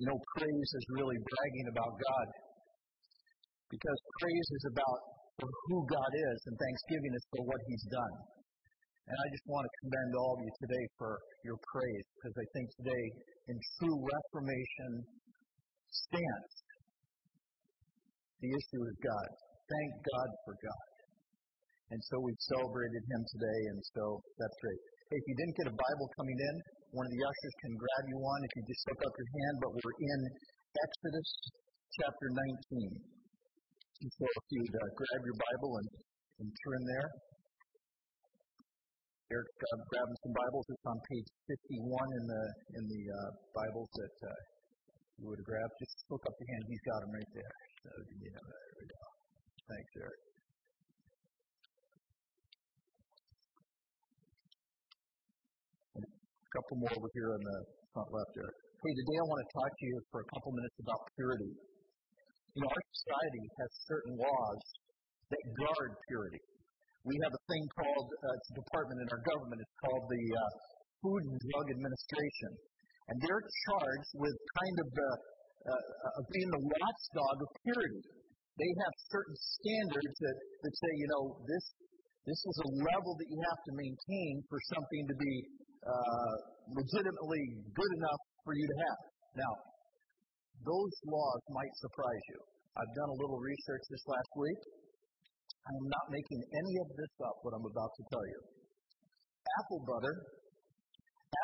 You know, praise is really bragging about God because praise is about who God is and thanksgiving is for what He's done. And I just want to commend all of you today for your praise because I think today, in true Reformation stance, the issue is God. Thank God for God. And so we've celebrated Him today, and so that's great. Hey, if you didn't get a Bible coming in, one of the ushers can grab you one if you just slip up your hand, but we're in Exodus chapter 19. And so if you'd uh, grab your Bible and, and turn there. Eric's uh, grabbing some Bibles. It's on page 51 in the in the uh, Bibles that uh, you would have grabbed. Just look up your hand. He's got them right there. So, yeah, there we go. Thanks, Eric. Couple more over here on the front left there. Hey, today I want to talk to you for a couple minutes about purity. You know, our society has certain laws that guard purity. We have a thing called, uh, it's a department in our government, it's called the uh, Food and Drug Administration. And they're charged with kind of the, uh, of being the watchdog of purity. They have certain standards that, that say, you know, this, this is a level that you have to maintain for something to be Uh, legitimately good enough for you to have. Now, those laws might surprise you. I've done a little research this last week. I am not making any of this up, what I'm about to tell you. Apple butter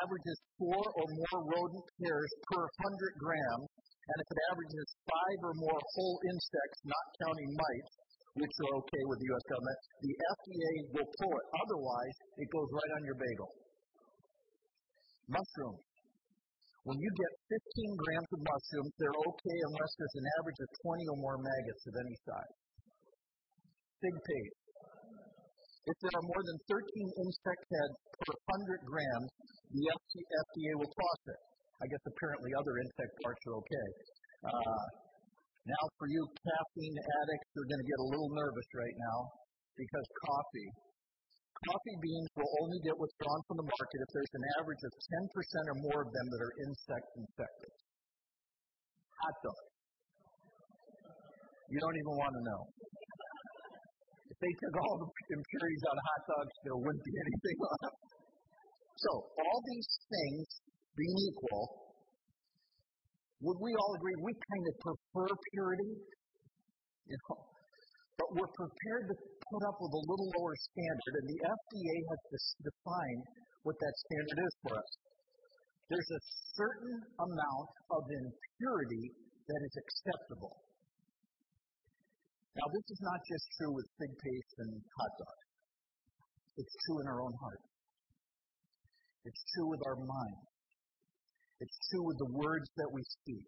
averages four or more rodent pairs per 100 grams, and if it averages five or more whole insects, not counting mites, which are okay with the U.S. government, the FDA will pull it. Otherwise, it goes right on your bagel. Mushrooms. When you get 15 grams of mushrooms, they're okay unless there's an average of 20 or more maggots of any size. Fig paste. If there are more than 13 insect heads per 100 grams, the FDA will toss it. I guess apparently other insect parts are okay. Uh, now, for you caffeine addicts, you're going to get a little nervous right now because coffee Coffee beans will only get withdrawn from the market if there's an average of 10% or more of them that are insect infected. Hot dog. You don't even want to know. If they took all the impurities out of hot dogs, there wouldn't be anything left. So, all these things being equal, would we all agree we kind of prefer purity? You know, but we're prepared to put up with a little lower standard, and the FDA has defined what that standard is for us. There's a certain amount of impurity that is acceptable. Now, this is not just true with fig paste and hot dogs. It's true in our own heart. It's true with our mind. It's true with the words that we speak.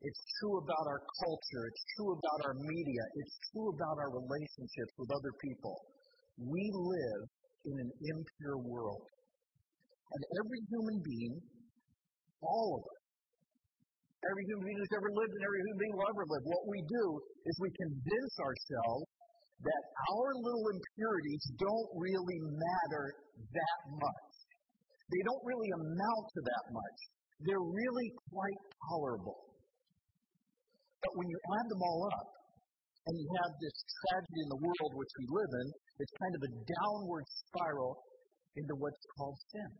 It's true about our culture. It's true about our media. It's true about our relationships with other people. We live in an impure world. And every human being, all of us, every human being who's ever lived and every human being will ever live, what we do is we convince ourselves that our little impurities don't really matter that much. They don't really amount to that much. They're really quite tolerable. But when you add them all up, and you have this tragedy in the world which we live in, it's kind of a downward spiral into what's called sin.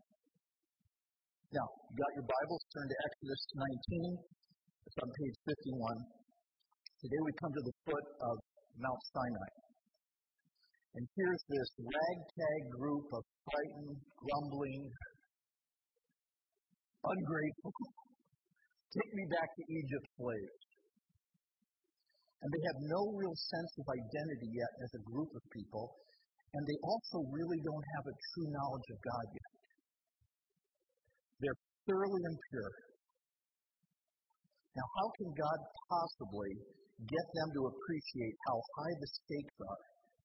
Now, you got your Bibles, turn to Exodus 19. It's on page 51. Today we come to the foot of Mount Sinai. And here's this ragtag group of frightened, grumbling, ungrateful, take me back to Egypt slaves. And they have no real sense of identity yet as a group of people. And they also really don't have a true knowledge of God yet. They're thoroughly impure. Now, how can God possibly get them to appreciate how high the stakes are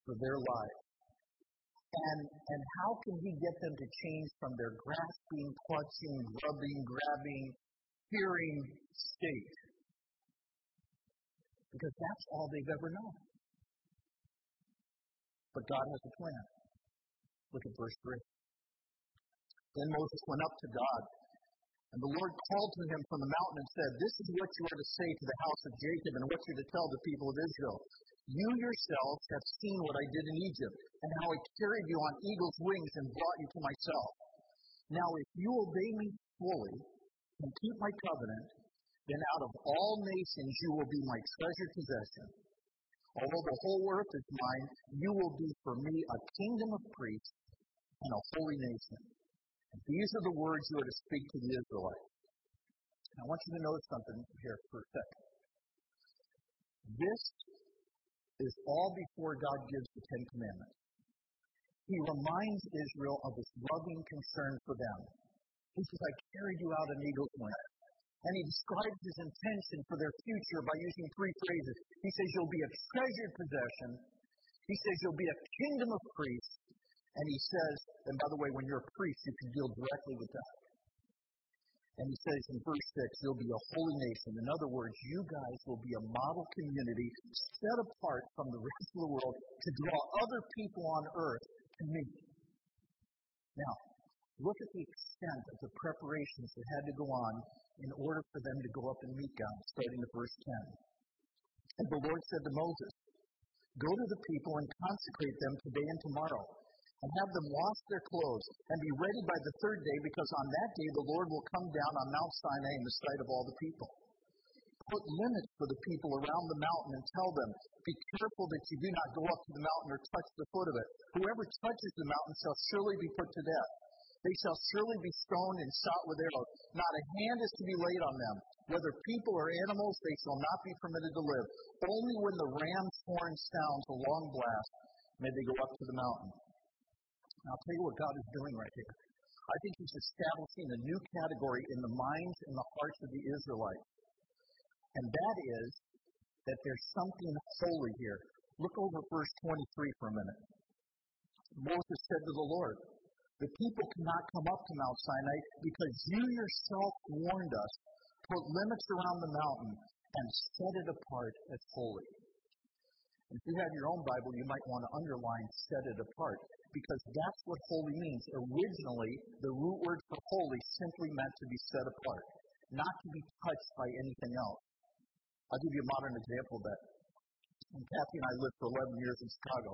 for their lives? And, and how can He get them to change from their grasping, clutching, rubbing, grabbing, fearing state because that's all they've ever known. But God has a plan. Look at verse 3. Then Moses went up to God, And the Lord called to him from the mountain and said, This is what you are to say to the house of Jacob and what you are to tell the people of Israel. You yourselves have seen what I did in Egypt and how I carried you on eagle's wings and brought you to myself. Now, if you obey me fully and keep my covenant, then out of all nations you will be my treasured possession. Although the whole earth is mine, you will be for me a kingdom of priests and a holy nation. These are the words you are to speak to the Israelites. I want you to notice something here for a second. This is all before God gives the Ten Commandments. He reminds Israel of his loving concern for them. He says, I carried you out on eagle's wings. And he describes his intention for their future by using three phrases. He says, You'll be a treasured possession. He says, You'll be a kingdom of priests. And he says, and by the way, when you're a priest, you can deal directly with that. And he says in verse 6, you'll be a holy nation. In other words, you guys will be a model community set apart from the rest of the world to draw other people on earth to me. Now, look at the extent of the preparations that had to go on in order for them to go up and meet God, starting at verse 10. And the Lord said to Moses, Go to the people and consecrate them today and tomorrow, and have them wash their clothes, and be ready by the third day, because on that day the Lord will come down on Mount Sinai in the sight of all the people. Put limits for the people around the mountain and tell them, Be careful that you do not go up to the mountain or touch the foot of it. Whoever touches the mountain shall surely be put to death. They shall surely be stoned and shot with arrows. Not a hand is to be laid on them. Whether people or animals, they shall not be permitted to live. Only when the ram's horn sounds a long blast may they go up to the mountain. Now, I'll tell you what God is doing right here. I think He's establishing a new category in the minds and the hearts of the Israelites. And that is that there's something holy here. Look over verse 23 for a minute. Moses said to the Lord, The people cannot come up to Mount Sinai because you yourself warned us. Put limits around the mountain and set it apart as holy. If you have your own Bible, you might want to underline set it apart because that's what holy means. Originally, the root word for holy simply meant to be set apart, not to be touched by anything else. I'll give you a modern example of that. When Kathy and I lived for 11 years in Chicago,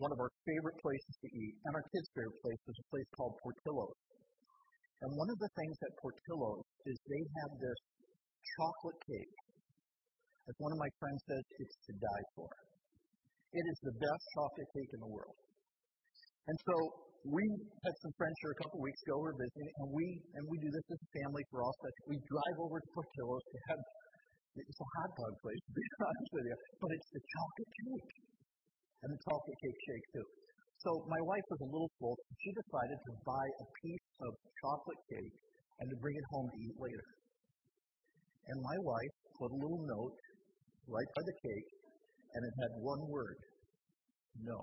one of our favorite places to eat, and our kids' favorite place, was a place called Portillo's. And one of the things at Portillo's is they have this chocolate cake. As one of my friends says, it's to die for. It is the best chocolate cake in the world. And so we had some friends here a couple weeks ago. We were visiting, and we and we do this as a family for all such. We drive over to Portillo's to have it's a hot dog place, to be honest with you, but it's the chocolate cake and the chocolate cake shake too. So my wife was a little full. She decided to buy a piece of chocolate cake and to bring it home to eat later. And my wife put a little note right by the cake and it had one word no.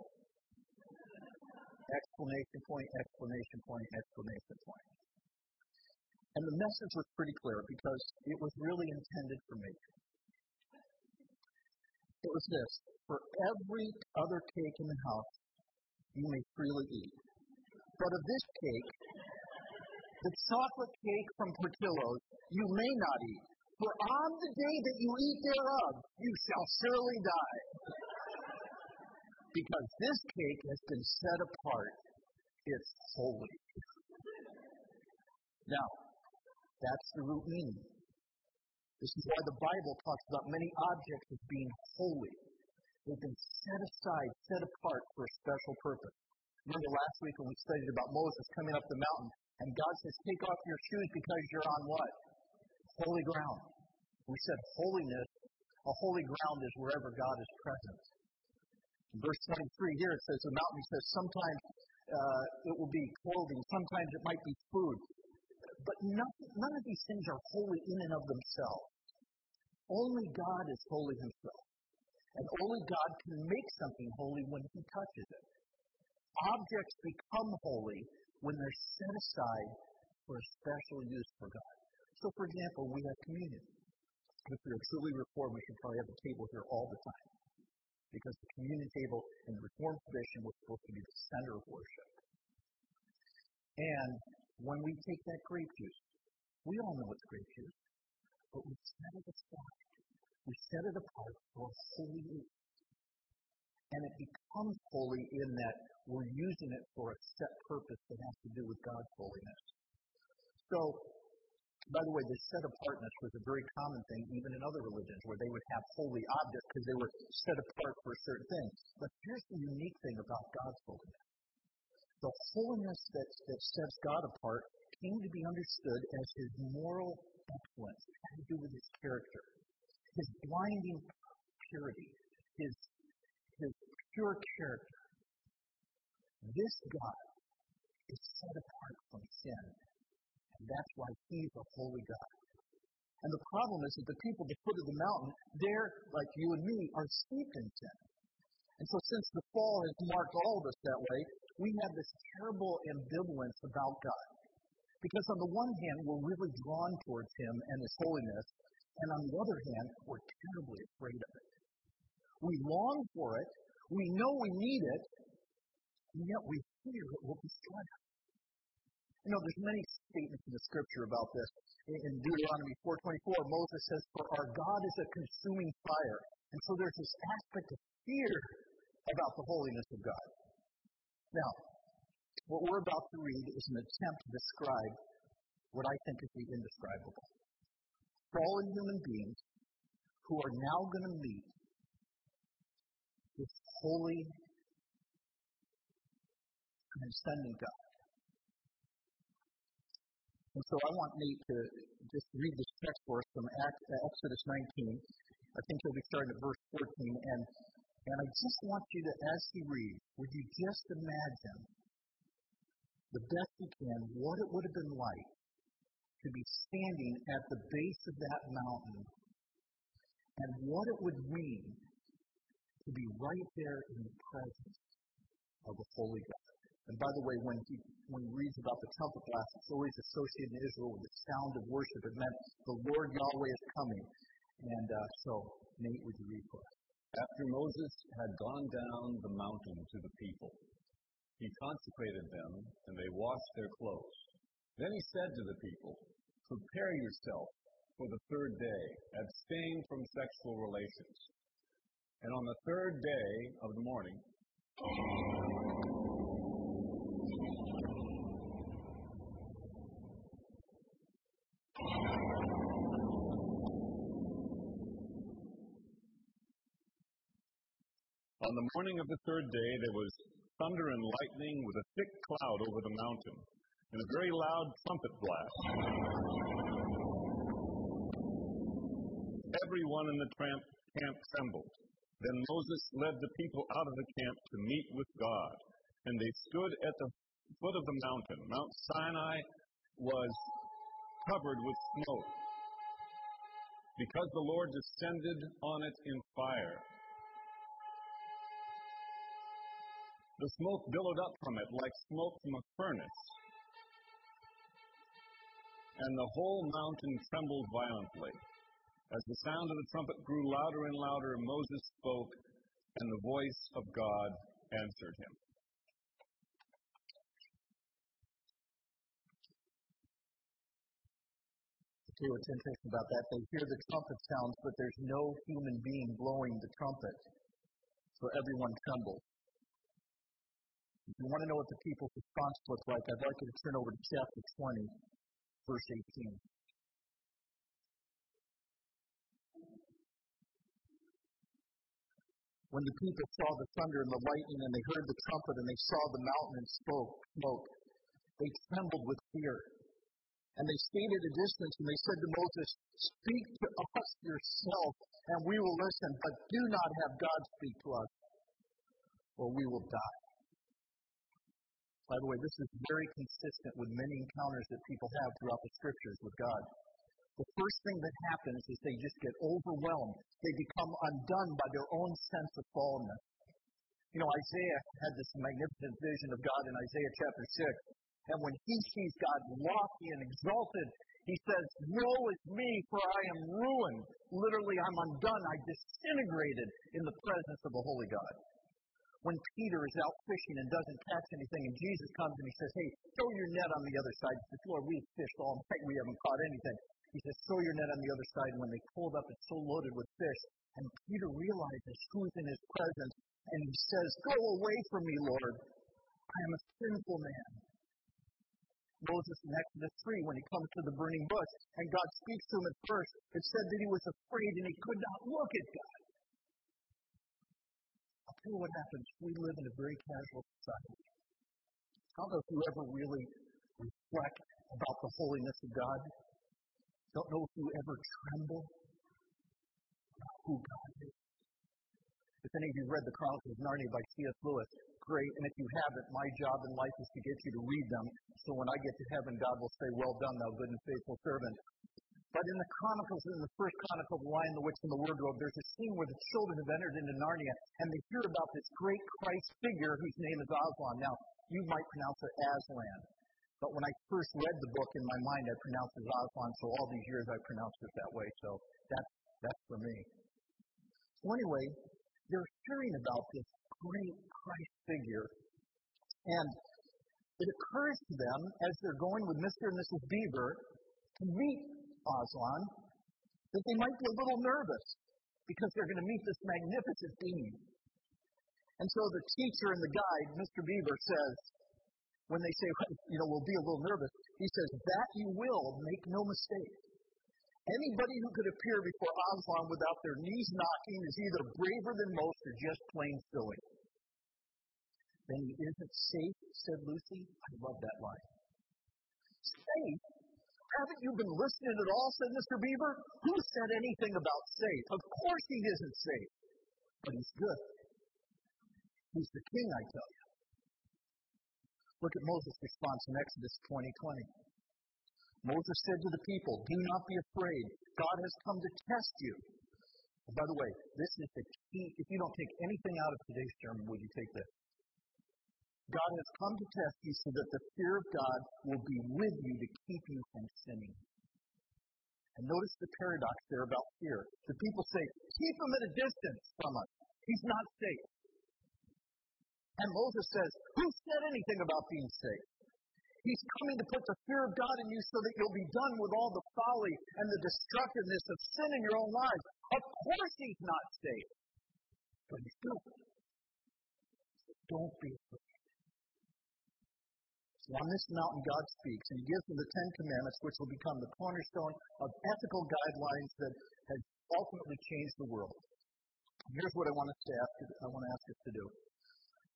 Exclamation point, exclamation point, exclamation point. And the message was pretty clear because it was really intended for me. It was this For every other cake in the house, you may freely eat. But of this cake, the chocolate cake from Portillo's, you may not eat. For on the day that you eat thereof, you shall surely die. Because this cake has been set apart, it's holy. Now, that's the root meaning. This is why the Bible talks about many objects as being holy. They've been set aside, set apart for a special purpose. Remember last week when we studied about Moses coming up the mountain, and God says, Take off your shoes because you're on what? holy ground. We said holiness, a holy ground is wherever God is present. In verse 23 here it says the mountain says sometimes uh, it will be clothing, sometimes it might be food. But none, none of these things are holy in and of themselves. Only God is holy himself. And only God can make something holy when he touches it. Objects become holy when they're set aside for a special use for God. So, for example, we have communion. If we are truly reformed, we should probably have a table here all the time. Because the communion table in the Reformed tradition was supposed to be the center of worship. And when we take that grape juice, We all know it's grape juice, but we set it aside. We set it apart for holy use. And it becomes holy in that we're using it for a set purpose that has to do with God's holiness. So, by the way, this set apartness was a very common thing even in other religions where they would have holy objects because they were set apart for a certain thing. But here's the unique thing about God's holiness. The holiness that, that sets God apart came to be understood as his moral excellence. It had to do with his character, his blinding purity, his, his pure character. This God is set apart from sin and that's why he's a holy God. And the problem is that the people at the foot of the mountain, they're, like you and me, are steeped in sin. And so since the fall has marked all of us that way, we have this terrible ambivalence about God. Because on the one hand, we're really drawn towards Him and His holiness, and on the other hand, we're terribly afraid of it. We long for it, we know we need it, and yet we fear it will destroy us. You know, there's many statements in the scripture about this. In Deuteronomy 4:24, Moses says, "For our God is a consuming fire." And so there's this aspect of fear about the holiness of God. Now, what we're about to read is an attempt to describe what I think is the indescribable. Fallen human beings who are now going to meet this holy, transcendent God. And so I want Nate to just read this text for us from Exodus 19. I think he'll be starting at verse 14. And, and I just want you to, as he reads, would you just imagine the best you can what it would have been like to be standing at the base of that mountain and what it would mean to be right there in the presence of the Holy God. And by the way, when he, when he reads about the trumpet blast, it's always associated in Israel with the sound of worship. It meant the Lord Yahweh is coming. And uh, so, Nate, would you read for us? After Moses had gone down the mountain to the people, he consecrated them, and they washed their clothes. Then he said to the people, Prepare yourself for the third day, abstain from sexual relations. And on the third day of the morning, On the morning of the third day, there was thunder and lightning with a thick cloud over the mountain, and a very loud trumpet blast. Everyone in the camp, camp trembled. Then Moses led the people out of the camp to meet with God, and they stood at the foot of the mountain. Mount Sinai was covered with smoke, because the Lord descended on it in fire. The smoke billowed up from it like smoke from a furnace. And the whole mountain trembled violently. As the sound of the trumpet grew louder and louder, Moses spoke, and the voice of God answered him. See what's interesting about that? They hear the trumpet sounds, but there's no human being blowing the trumpet. So everyone trembles. If you want to know what the people's response looked like, I'd like you to turn over to chapter 20, verse 18. When the people saw the thunder and the lightning, and they heard the trumpet, and they saw the mountain and spoke, smoke, they trembled with fear. And they stayed at a distance, and they said to Moses, Speak to us yourself, and we will listen, but do not have God speak to us, or we will die. By the way, this is very consistent with many encounters that people have throughout the scriptures with God. The first thing that happens is they just get overwhelmed. They become undone by their own sense of fallenness. You know, Isaiah had this magnificent vision of God in Isaiah chapter 6. And when he sees God lofty and exalted, he says, Woe is me, for I am ruined. Literally, I'm undone. I disintegrated in the presence of the Holy God. When Peter is out fishing and doesn't catch anything, and Jesus comes and he says, Hey, throw your net on the other side. He says, Lord, we've fished all night, we haven't caught anything. He says, Throw your net on the other side. And when they pulled up, it's so loaded with fish. And Peter realizes who's in his presence, and he says, Go away from me, Lord. I am a sinful man. Moses in Exodus 3, when he comes to the burning bush, and God speaks to him at first, it said that he was afraid and he could not look at God. Tell what happens. We live in a very casual society. I don't know if you ever really reflect about the holiness of God. Don't know if you ever tremble about who God is. If any of you read the Chronicles of Narnia by C.S. Lewis, great. And if you haven't, my job in life is to get you to read them. So when I get to heaven, God will say, Well done, thou good and faithful servant. But in the Chronicles, in the first Chronicle, The Lion, the Witch, and the Wardrobe, there's a scene where the children have entered into Narnia and they hear about this great Christ figure whose name is Aslan. Now, you might pronounce it Aslan. But when I first read the book in my mind, I pronounced it Aslan. So all these years I pronounced it that way. So that's, that's for me. So anyway, they're hearing about this great Christ figure. And it occurs to them as they're going with Mr. and Mrs. Beaver to meet Aslan that they might be a little nervous because they're going to meet this magnificent being. And so the teacher and the guide, Mr. Beaver, says, when they say, you know, we'll be a little nervous, he says, that you will, make no mistake. Anybody who could appear before Aslan without their knees knocking is either braver than most or just plain silly. Then he isn't safe, said Lucy. I love that line. Safe? Haven't you been listening at all, said Mr. Beaver. Who said anything about safe? Of course he isn't safe. But he's good. He's the king, I tell you. Look at Moses' response in Exodus 20 20. Moses said to the people, Do not be afraid. God has come to test you. And by the way, this is the key. If you don't take anything out of today's sermon, would you take this? God has come to test you so that the fear of God will be with you to keep you from sinning. And notice the paradox there about fear. The people say, keep him at a distance from us. He's not safe. And Moses says, who said anything about being safe? He's coming to put the fear of God in you so that you'll be done with all the folly and the destructiveness of sin in your own lives. Of course he's not safe. But he's good. Don't be afraid. On this mountain, God speaks, and gives them the Ten Commandments, which will become the cornerstone of ethical guidelines that has ultimately changed the world. Here's what I want us to ask. I want to ask us to do.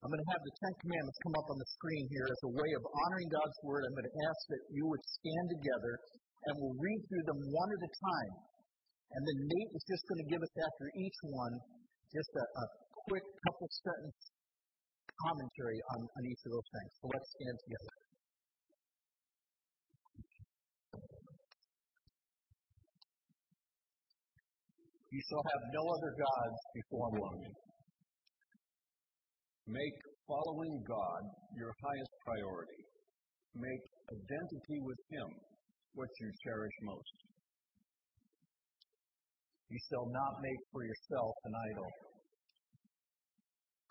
I'm going to have the Ten Commandments come up on the screen here as a way of honoring God's Word. I'm going to ask that you would stand together, and we'll read through them one at a time. And then Nate is just going to give us after each one just a, a quick couple sentence commentary on, on each of those things. So let's stand together. You shall have no other gods before me. Make following God your highest priority. Make identity with Him what you cherish most. You shall not make for yourself an idol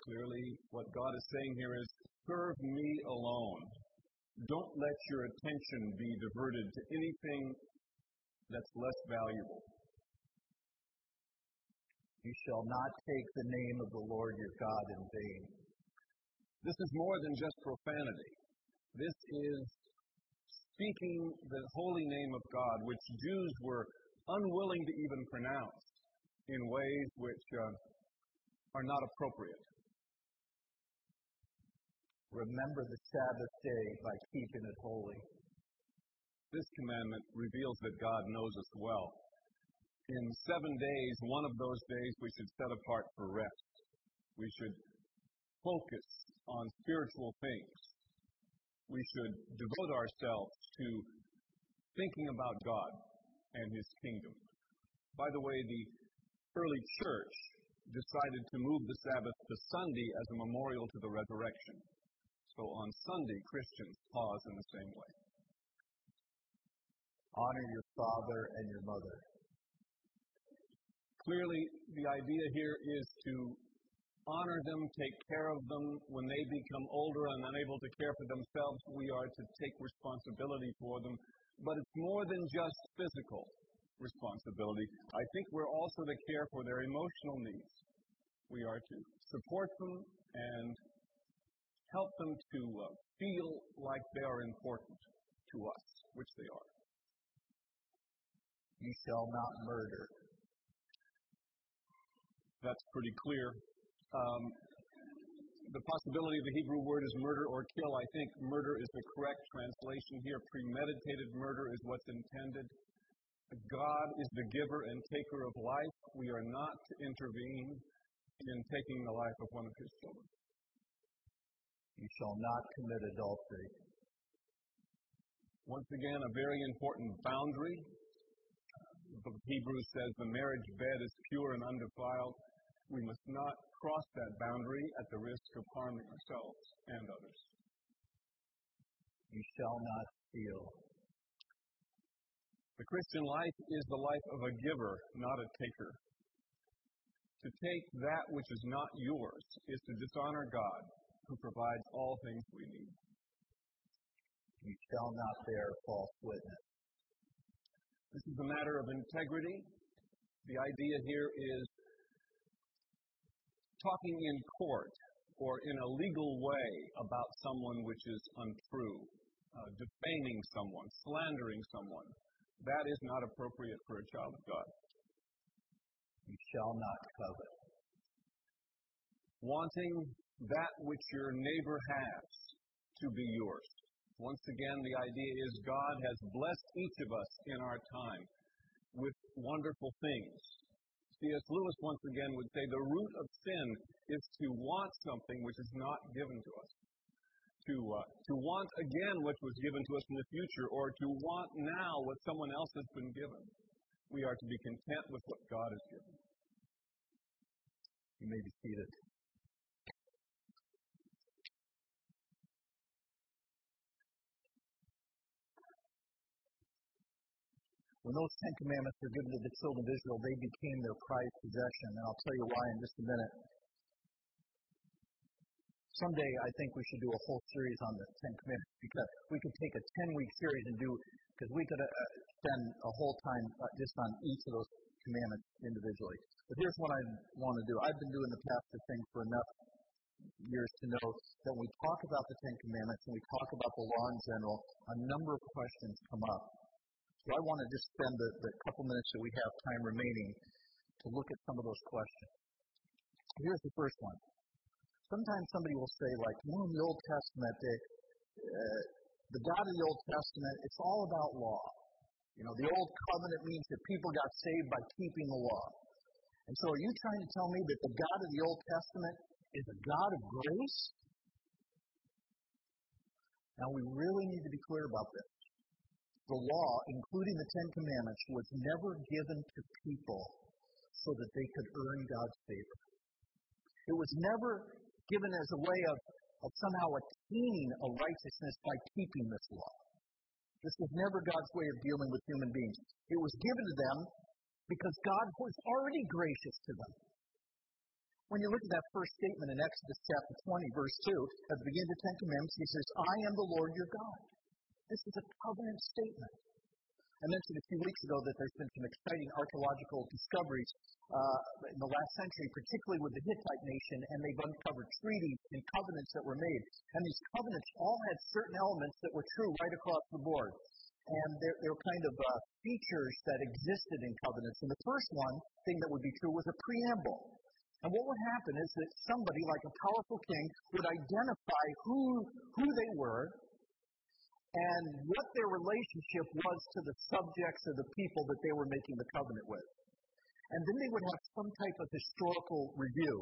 Clearly, what God is saying here is serve me alone. Don't let your attention be diverted to anything that's less valuable. You shall not take the name of the Lord your God in vain. This is more than just profanity. This is speaking the holy name of God, which Jews were unwilling to even pronounce in ways which uh, are not appropriate. Remember the Sabbath day by keeping it holy. This commandment reveals that God knows us well. In seven days, one of those days we should set apart for rest. We should focus on spiritual things. We should devote ourselves to thinking about God and His kingdom. By the way, the early church decided to move the Sabbath to Sunday as a memorial to the resurrection. So on Sunday, Christians pause in the same way. Honor your father and your mother. Clearly, the idea here is to honor them, take care of them. When they become older and unable to care for themselves, we are to take responsibility for them. But it's more than just physical responsibility. I think we're also to care for their emotional needs. We are to support them and help them to uh, feel like they are important to us, which they are. You shall not murder. That's pretty clear. Um, the possibility of the Hebrew word is murder or kill. I think murder is the correct translation here. Premeditated murder is what's intended. God is the giver and taker of life. We are not to intervene in taking the life of one of his children. You shall not commit adultery. Once again, a very important boundary. The Hebrews says the marriage bed is pure and undefiled. We must not cross that boundary at the risk of harming ourselves and others. You shall not steal. The Christian life is the life of a giver, not a taker. To take that which is not yours is to dishonor God, who provides all things we need. You shall not bear false witness. This is a matter of integrity. The idea here is talking in court or in a legal way about someone which is untrue, uh, defaming someone, slandering someone. That is not appropriate for a child of God. You shall not covet. Wanting that which your neighbor has to be yours. Once again, the idea is God has blessed each of us in our time with wonderful things C.S. Lewis once again would say the root of sin is to want something which is not given to us. To, uh, to want again what was given to us in the future, or to want now what someone else has been given. We are to be content with what God has given. You may be seated. When those Ten Commandments were given to the children of Israel, they became their prized possession. And I'll tell you why in just a minute. Someday, I think we should do a whole series on the Ten Commandments because we could take a 10 week series and do, because we could uh, spend a whole time uh, just on each of those commandments individually. But here's what I want to do. I've been doing the pastor thing for enough years to know that when we talk about the Ten Commandments and we talk about the law in general, a number of questions come up. So I want to just spend the, the couple minutes that we have time remaining to look at some of those questions. Here's the first one. Sometimes somebody will say, like, well, in the Old Testament, they, uh, the God of the Old Testament, it's all about law. You know, the Old Covenant means that people got saved by keeping the law. And so are you trying to tell me that the God of the Old Testament is a God of grace? Now, we really need to be clear about this the law, including the Ten Commandments, was never given to people so that they could earn God's favor. It was never given as a way of, of somehow attaining a righteousness by keeping this law. This was never God's way of dealing with human beings. It was given to them because God was already gracious to them. When you look at that first statement in Exodus chapter 20, verse 2, at the beginning of the Ten Commandments, he says, I am the Lord your God. This is a covenant statement. I mentioned a few weeks ago that there's been some exciting archaeological discoveries uh, in the last century, particularly with the Hittite nation, and they've uncovered treaties and covenants that were made. And these covenants all had certain elements that were true right across the board. And there, there were kind of uh, features that existed in covenants. And the first one thing that would be true was a preamble. And what would happen is that somebody, like a powerful king, would identify who, who they were, and what their relationship was to the subjects or the people that they were making the covenant with. And then they would have some type of historical review.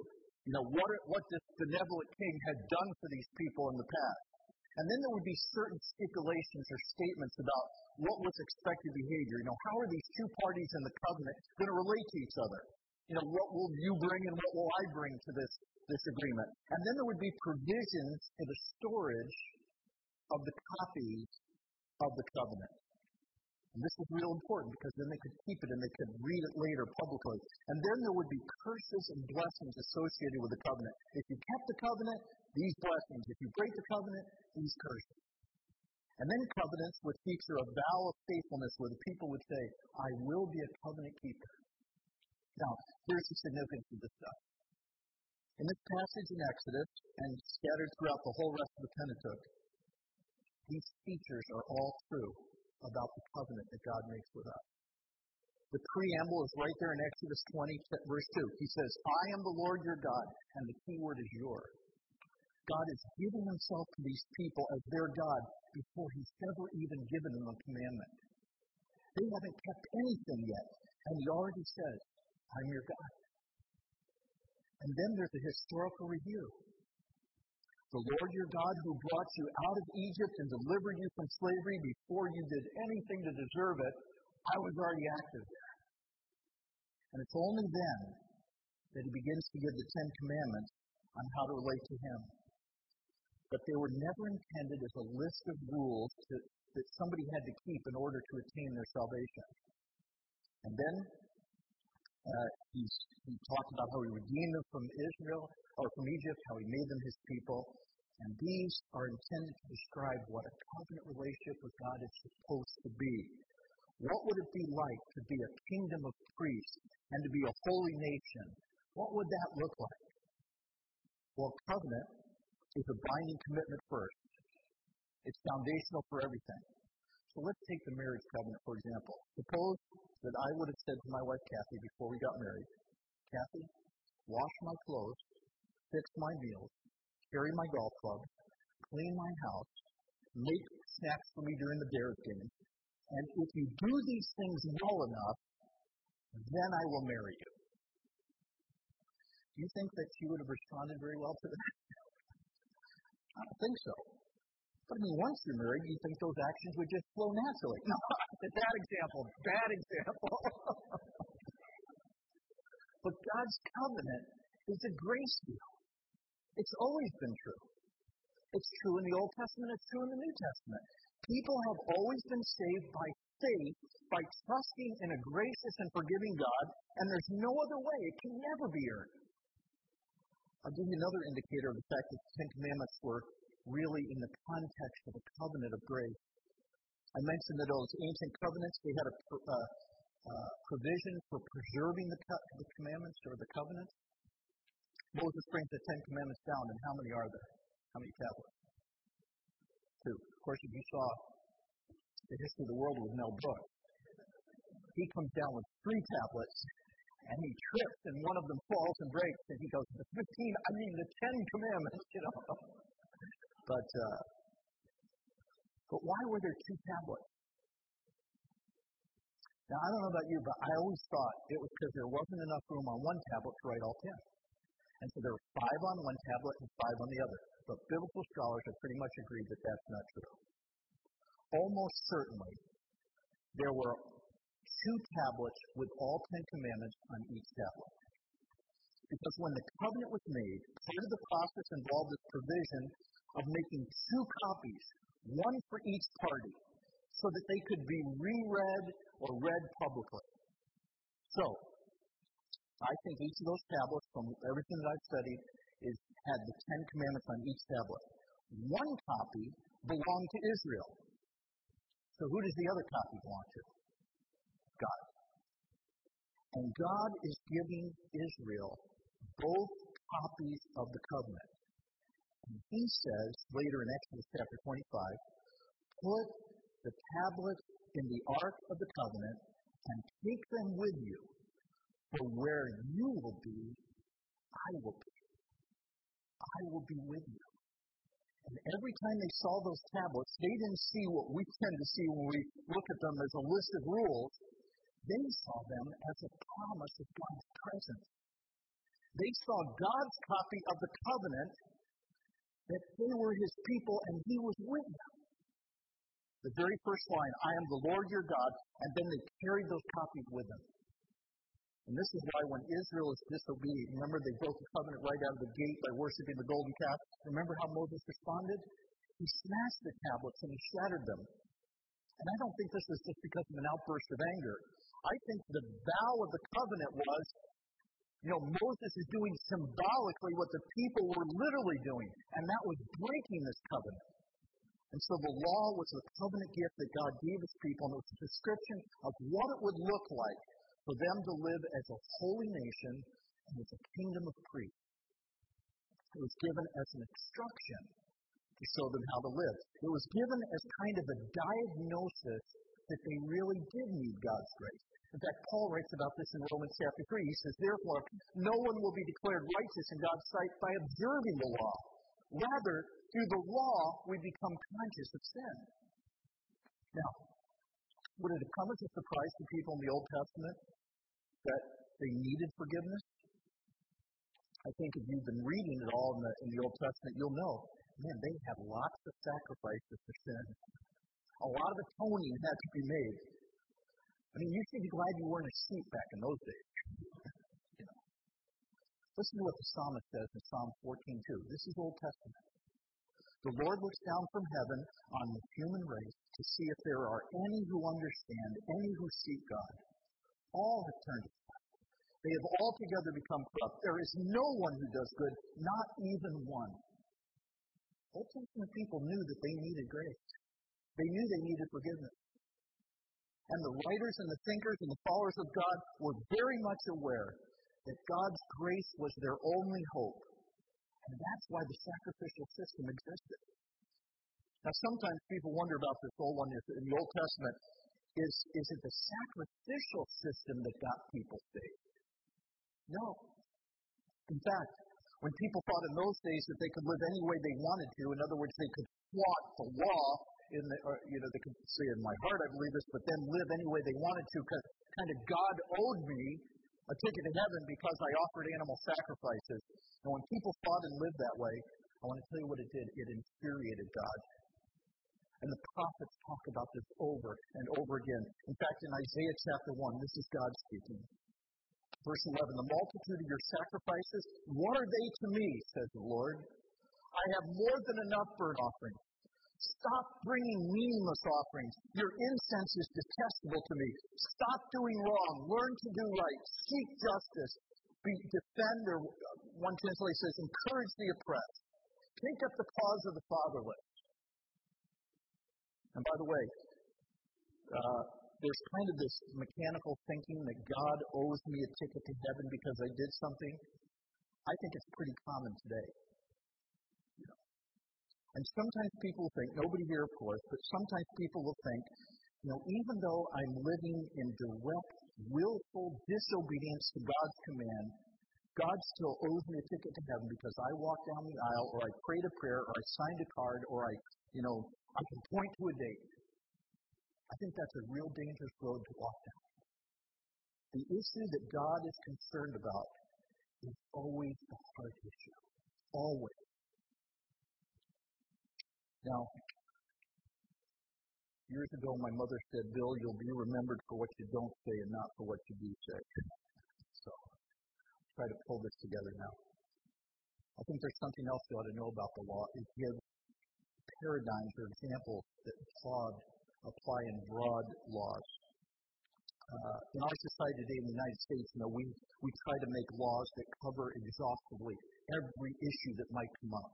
You know, what, what this benevolent king had done for these people in the past. And then there would be certain stipulations or statements about what was expected behavior. You know, how are these two parties in the covenant going to relate to each other? You know, what will you bring and what will I bring to this, this agreement? And then there would be provisions for the storage of the copies of the covenant. And this was real important because then they could keep it and they could read it later publicly. And then there would be curses and blessings associated with the covenant. If you kept the covenant, these blessings. If you break the covenant, these curses. And then covenants would feature a vow of faithfulness where the people would say, I will be a covenant keeper. Now, here's the significance of this stuff. In this passage in Exodus and scattered throughout the whole rest of the Pentateuch, these features are all true about the covenant that God makes with us. The preamble is right there in Exodus 20, verse 2. He says, I am the Lord your God, and the key word is your. God is giving himself to these people as their God before he's ever even given them a commandment. They haven't kept anything yet, and he already says, I'm your God. And then there's a historical review. The Lord your God who brought you out of Egypt and delivered you from slavery before you did anything to deserve it, I was already active there. And it's only then that he begins to give the Ten Commandments on how to relate to him. But they were never intended as a list of rules to, that somebody had to keep in order to attain their salvation. And then he talked about how he redeemed them from Israel or from Egypt, how he made them his people. And these are intended to describe what a covenant relationship with God is supposed to be. What would it be like to be a kingdom of priests and to be a holy nation? What would that look like? Well, covenant is a binding commitment first. It's foundational for everything. So let's take the marriage covenant, for example. Suppose that I would have said to my wife, Kathy, before we got married, Kathy, wash my clothes, fix my meals, carry my golf club, clean my house, make snacks for me during the Bears game, and if you do these things well enough, then I will marry you. Do you think that she would have responded very well to that? I don't think so. But I mean, once you're married, you think those actions would just flow naturally. No, bad example. Bad example. but God's covenant is a grace deal. It's always been true. It's true in the Old Testament, it's true in the New Testament. People have always been saved by faith, by trusting in a gracious and forgiving God, and there's no other way. It can never be earned. I'll give you another indicator of the fact that the Ten Commandments were really in the context of a covenant of grace. I mentioned that those ancient covenants, they had a uh, uh, provision for preserving the, co- the commandments or the covenant. Moses brings the Ten Commandments down, and how many are there? How many tablets? Two. Of course, if you saw the history of the world with Mel Brooks, he comes down with three tablets, and he trips, and one of them falls and breaks, and he goes, the 15, I mean the Ten Commandments, you know. But, uh, but why were there two tablets? Now, I don't know about you, but I always thought it was because there wasn't enough room on one tablet to write all ten. And so there were five on one tablet and five on the other. But biblical scholars have pretty much agreed that that's not true. Almost certainly, there were two tablets with all Ten Commandments on each tablet. Because when the covenant was made, part of the process involved this provision of making two copies, one for each party, so that they could be reread or read publicly. So, I think each of those tablets, from everything that I've studied, is had the Ten Commandments on each tablet. One copy belonged to Israel. So who does the other copy belong to? God. And God is giving Israel both copies of the covenant. He says later in Exodus chapter 25, put the tablets in the ark of the covenant and take them with you. For where you will be, I will be. I will be with you. And every time they saw those tablets, they didn't see what we tend to see when we look at them as a list of rules. They saw them as a promise of God's presence. They saw God's copy of the covenant that they were his people and he was with them. The very first line, I am the Lord your God, and then they carried those copies with them. And this is why when Israel is disobedient, remember they broke the covenant right out of the gate by worshiping the golden calf. Remember how Moses responded? He smashed the tablets and he shattered them. And I don't think this was just because of an outburst of anger. I think the vow of the covenant was, you know, Moses is doing symbolically what the people were literally doing, and that was breaking this covenant. And so the law was a covenant gift that God gave his people, and it was a description of what it would look like for them to live as a holy nation and as a kingdom of priests. It was given as an instruction to show them how to live. It was given as kind of a diagnosis that they really did need God's grace. In fact, Paul writes about this in Romans chapter 3. He says, Therefore, no one will be declared righteous in God's sight by observing the law. Rather, through the law, we become conscious of sin. Now, would it have come as a surprise to people in the Old Testament that they needed forgiveness? I think if you've been reading it all in the, in the Old Testament, you'll know, man, they had lots of sacrifices for sin. A lot of atoning had to be made. I mean, you should be glad you weren't a sheep back in those days. you know. Listen to what the psalmist says in Psalm 14:2. This is Old Testament. The Lord looks down from heaven on the human race to see if there are any who understand, any who seek God. All have turned aside. They have altogether become corrupt. There is no one who does good, not even one. Old Testament people knew that they needed grace. They knew they needed forgiveness. And the writers and the thinkers and the followers of God were very much aware that God's grace was their only hope. And that's why the sacrificial system existed. Now, sometimes people wonder about this old one in the Old Testament. Is, is it the sacrificial system that got people saved? No. In fact, when people thought in those days that they could live any way they wanted to, in other words, they could thwart the law, in the, or, you know, they could say in my heart, I believe this, but then live any way they wanted to, because kind of God owed me a ticket to heaven because I offered animal sacrifices. And when people thought and lived that way, I want to tell you what it did. It infuriated God. And the prophets talk about this over and over again. In fact, in Isaiah chapter 1, this is God speaking. Verse 11 The multitude of your sacrifices, what are they to me, says the Lord? I have more than enough burnt offerings. Stop bringing meaningless offerings. Your incense is detestable to me. Stop doing wrong. Learn to do right. Seek justice. Be, defend, one translation says, encourage the oppressed. Take up the cause of the fatherless. And by the way, uh, there's kind of this mechanical thinking that God owes me a ticket to heaven because I did something. I think it's pretty common today. And sometimes people think, nobody here, of course, but sometimes people will think, you know, even though I'm living in direct, willful disobedience to God's command, God still owes me a ticket to heaven because I walked down the aisle, or I prayed a prayer, or I signed a card, or I, you know, I can point to a date. I think that's a real dangerous road to walk down. The issue that God is concerned about is always the heart issue. Always. Now, years ago, my mother said, Bill, you'll be remembered for what you don't say and not for what you do say. So, I'll try to pull this together now. I think there's something else you ought to know about the law. It gives paradigms or examples that Claude apply in broad laws. Uh, in our society today in the United States, you know, we, we try to make laws that cover exhaustively every issue that might come up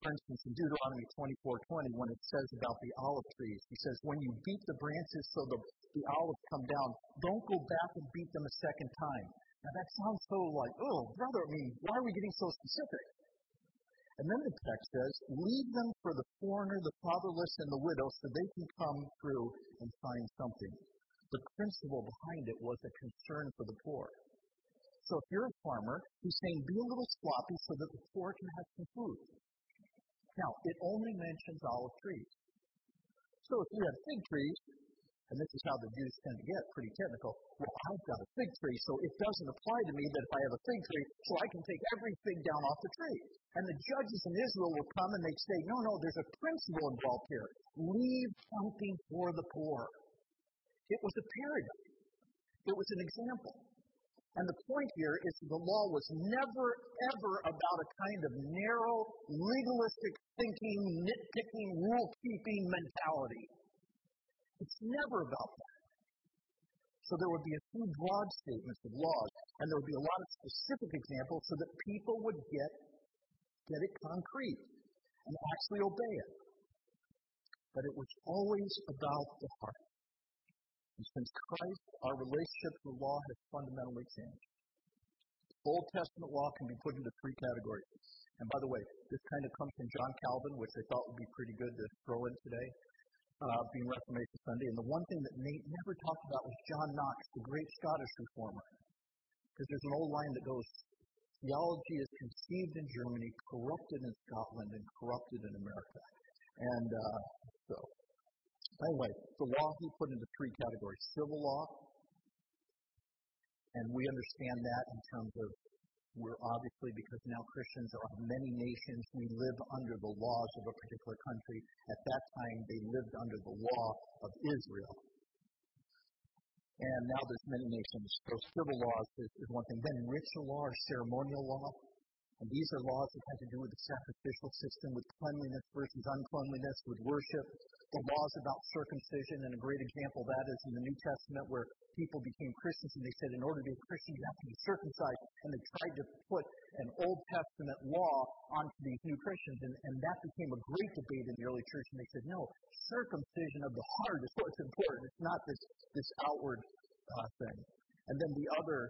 for instance, in Deuteronomy 24:20, when it says about the olive trees, he says, "When you beat the branches so the, the olives come down, don't go back and beat them a second time." Now that sounds so like, oh, brother, I mean, why are we getting so specific? And then the text says, "Leave them for the foreigner, the fatherless, and the widow, so they can come through and find something." The principle behind it was a concern for the poor. So if you're a farmer, he's saying, be a little sloppy so that the poor can have some food. Now, it only mentions olive trees. So if you have fig trees, and this is how the Jews tend to get pretty technical, well, I've got a fig tree, so it doesn't apply to me that if I have a fig tree, so I can take every fig down off the tree. And the judges in Israel will come and they say, no, no, there's a principle involved here. Leave something for the poor. It was a paradigm. It was an example. And the point here is the law was never, ever about a kind of narrow, legalistic thinking, nitpicking, rule keeping mentality. It's never about that. So there would be a few broad statements of laws, and there would be a lot of specific examples so that people would get, get it concrete and actually obey it. But it was always about the heart. And since Christ, our relationship to the law has fundamentally changed. Old Testament law can be put into three categories. And by the way, this kind of comes from John Calvin, which I thought would be pretty good to throw in today, uh, being Reformation Sunday. And the one thing that Nate never talked about was John Knox, the great Scottish reformer. Because there's an old line that goes, theology is conceived in Germany, corrupted in Scotland, and corrupted in America. And uh, so, anyway, the law he put into three categories civil law, and we understand that in terms of we're obviously, because now Christians are of many nations, we live under the laws of a particular country. At that time, they lived under the law of Israel. And now there's many nations. So civil laws is, is one thing. Then ritual law or ceremonial law. And these are laws that have to do with the sacrificial system, with cleanliness versus uncleanliness, with worship, the laws about circumcision. And a great example of that is in the New Testament where people became Christians and they said, in order to be a Christian, you have to be circumcised. And they tried to put an Old Testament law onto these new Christians. And, and that became a great debate in the early church. And they said, no, circumcision of the heart is what's important. It's not this, this outward uh, thing. And then the other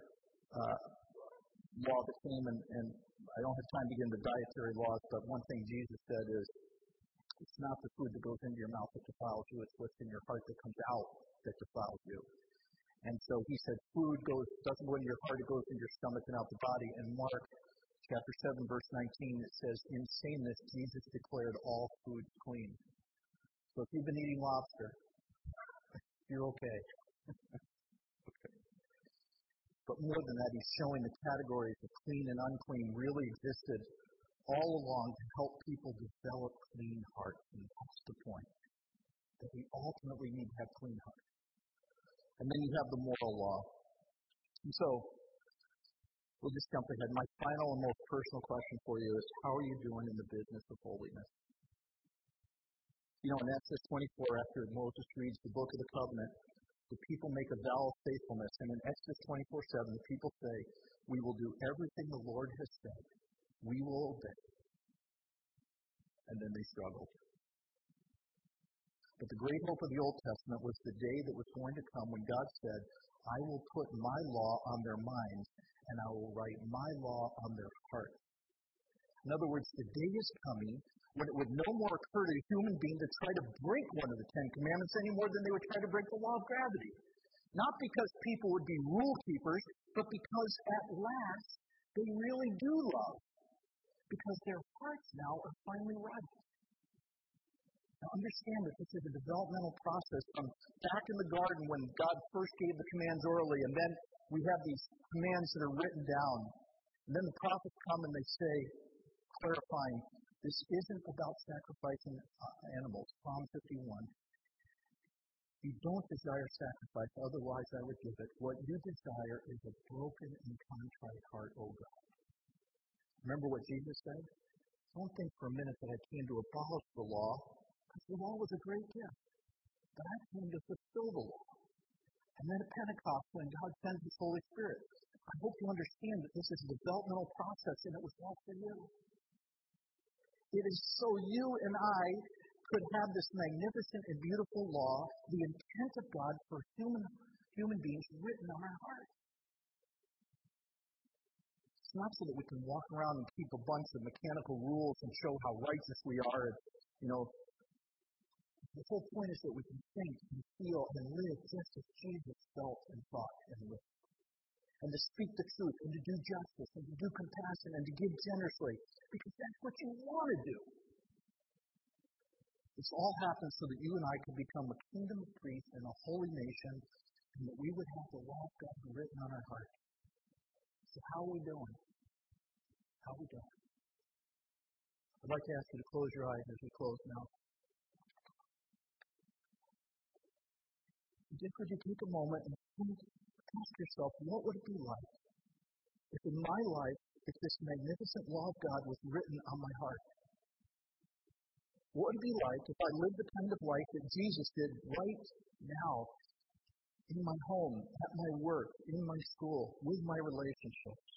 uh, law that came, and, and I don't have time to get into dietary laws, but one thing Jesus said is, it's not the food that goes into your mouth that defiles you, it's what's in your heart that comes out that defiles you. And so he said, food goes doesn't go into your heart, it goes into your stomach and out the body. And Mark chapter 7, verse 19, it says, In saying this, Jesus declared all food clean. So if you've been eating lobster, you're okay. okay. But more than that, he's showing the categories of clean and unclean really existed all along to help people develop clean hearts. And that's the point. That we ultimately need to have clean hearts. And then you have the moral law. And so, we'll just jump ahead. My final and most personal question for you is how are you doing in the business of holiness? You know, in Exodus 24, after Moses reads the book of the covenant, the people make a vow of faithfulness. And in Exodus 24 7, the people say, We will do everything the Lord has said. We will obey. And then they struggled. But the great hope of the Old Testament was the day that was going to come when God said, I will put my law on their minds and I will write my law on their hearts. In other words, the day is coming when it would no more occur to a human being to try to break one of the Ten Commandments any more than they would try to break the law of gravity. Not because people would be rule keepers, but because at last they really do love. Because their hearts now are finally right. Now understand that this is a developmental process from back in the garden when God first gave the commands orally, and then we have these commands that are written down. And then the prophets come and they say, clarifying, this isn't about sacrificing uh, animals. Psalm 51. You don't desire sacrifice, otherwise I would give it. What you desire is a broken and contrite heart, O God. Remember what Jesus said? Don't think for a minute that I came to abolish the law. Because the law was a great gift. But I came to fulfill the law. And then at Pentecost, when God sends His Holy Spirit, I hope you understand that this is a developmental process and it was all for you. It is so you and I could have this magnificent and beautiful law, the intent of God for human, human beings written on our hearts. It's not so that we can walk around and keep a bunch of mechanical rules and show how righteous we are and, you know, the whole point is that we can think and feel and live just as Jesus felt and thought and lived. And to speak the truth and to do justice and to do compassion and to give generously because that's what you want to do. This all happens so that you and I could become a kingdom of priests and a holy nation and that we would have the law of God written on our heart. So how are we doing? How are we doing? I'd like to ask you to close your eyes as we close now. just would you take a moment and ask yourself, what would it be like if in my life, if this magnificent law of God was written on my heart? What would it be like if I lived the kind of life that Jesus did right now in my home, at my work, in my school, with my relationships?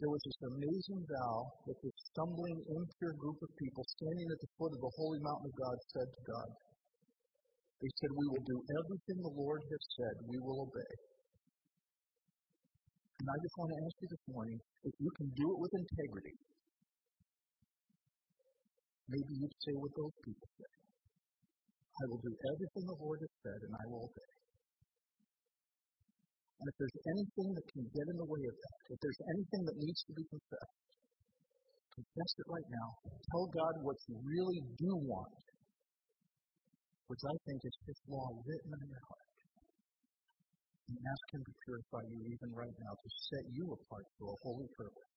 There was this amazing vow that this stumbling, impure group of people standing at the foot of the holy mountain of God said to God. They said, We will do everything the Lord has said, we will obey. And I just want to ask you this morning if you can do it with integrity, maybe you'd say what those people say. I will do everything the Lord has said, and I will obey. And if there's anything that can get in the way of that, if there's anything that needs to be confessed, confess it right now. Tell God what you really do want, which I think is His law written on your heart. And ask Him to purify you even right now, to set you apart for a holy purpose.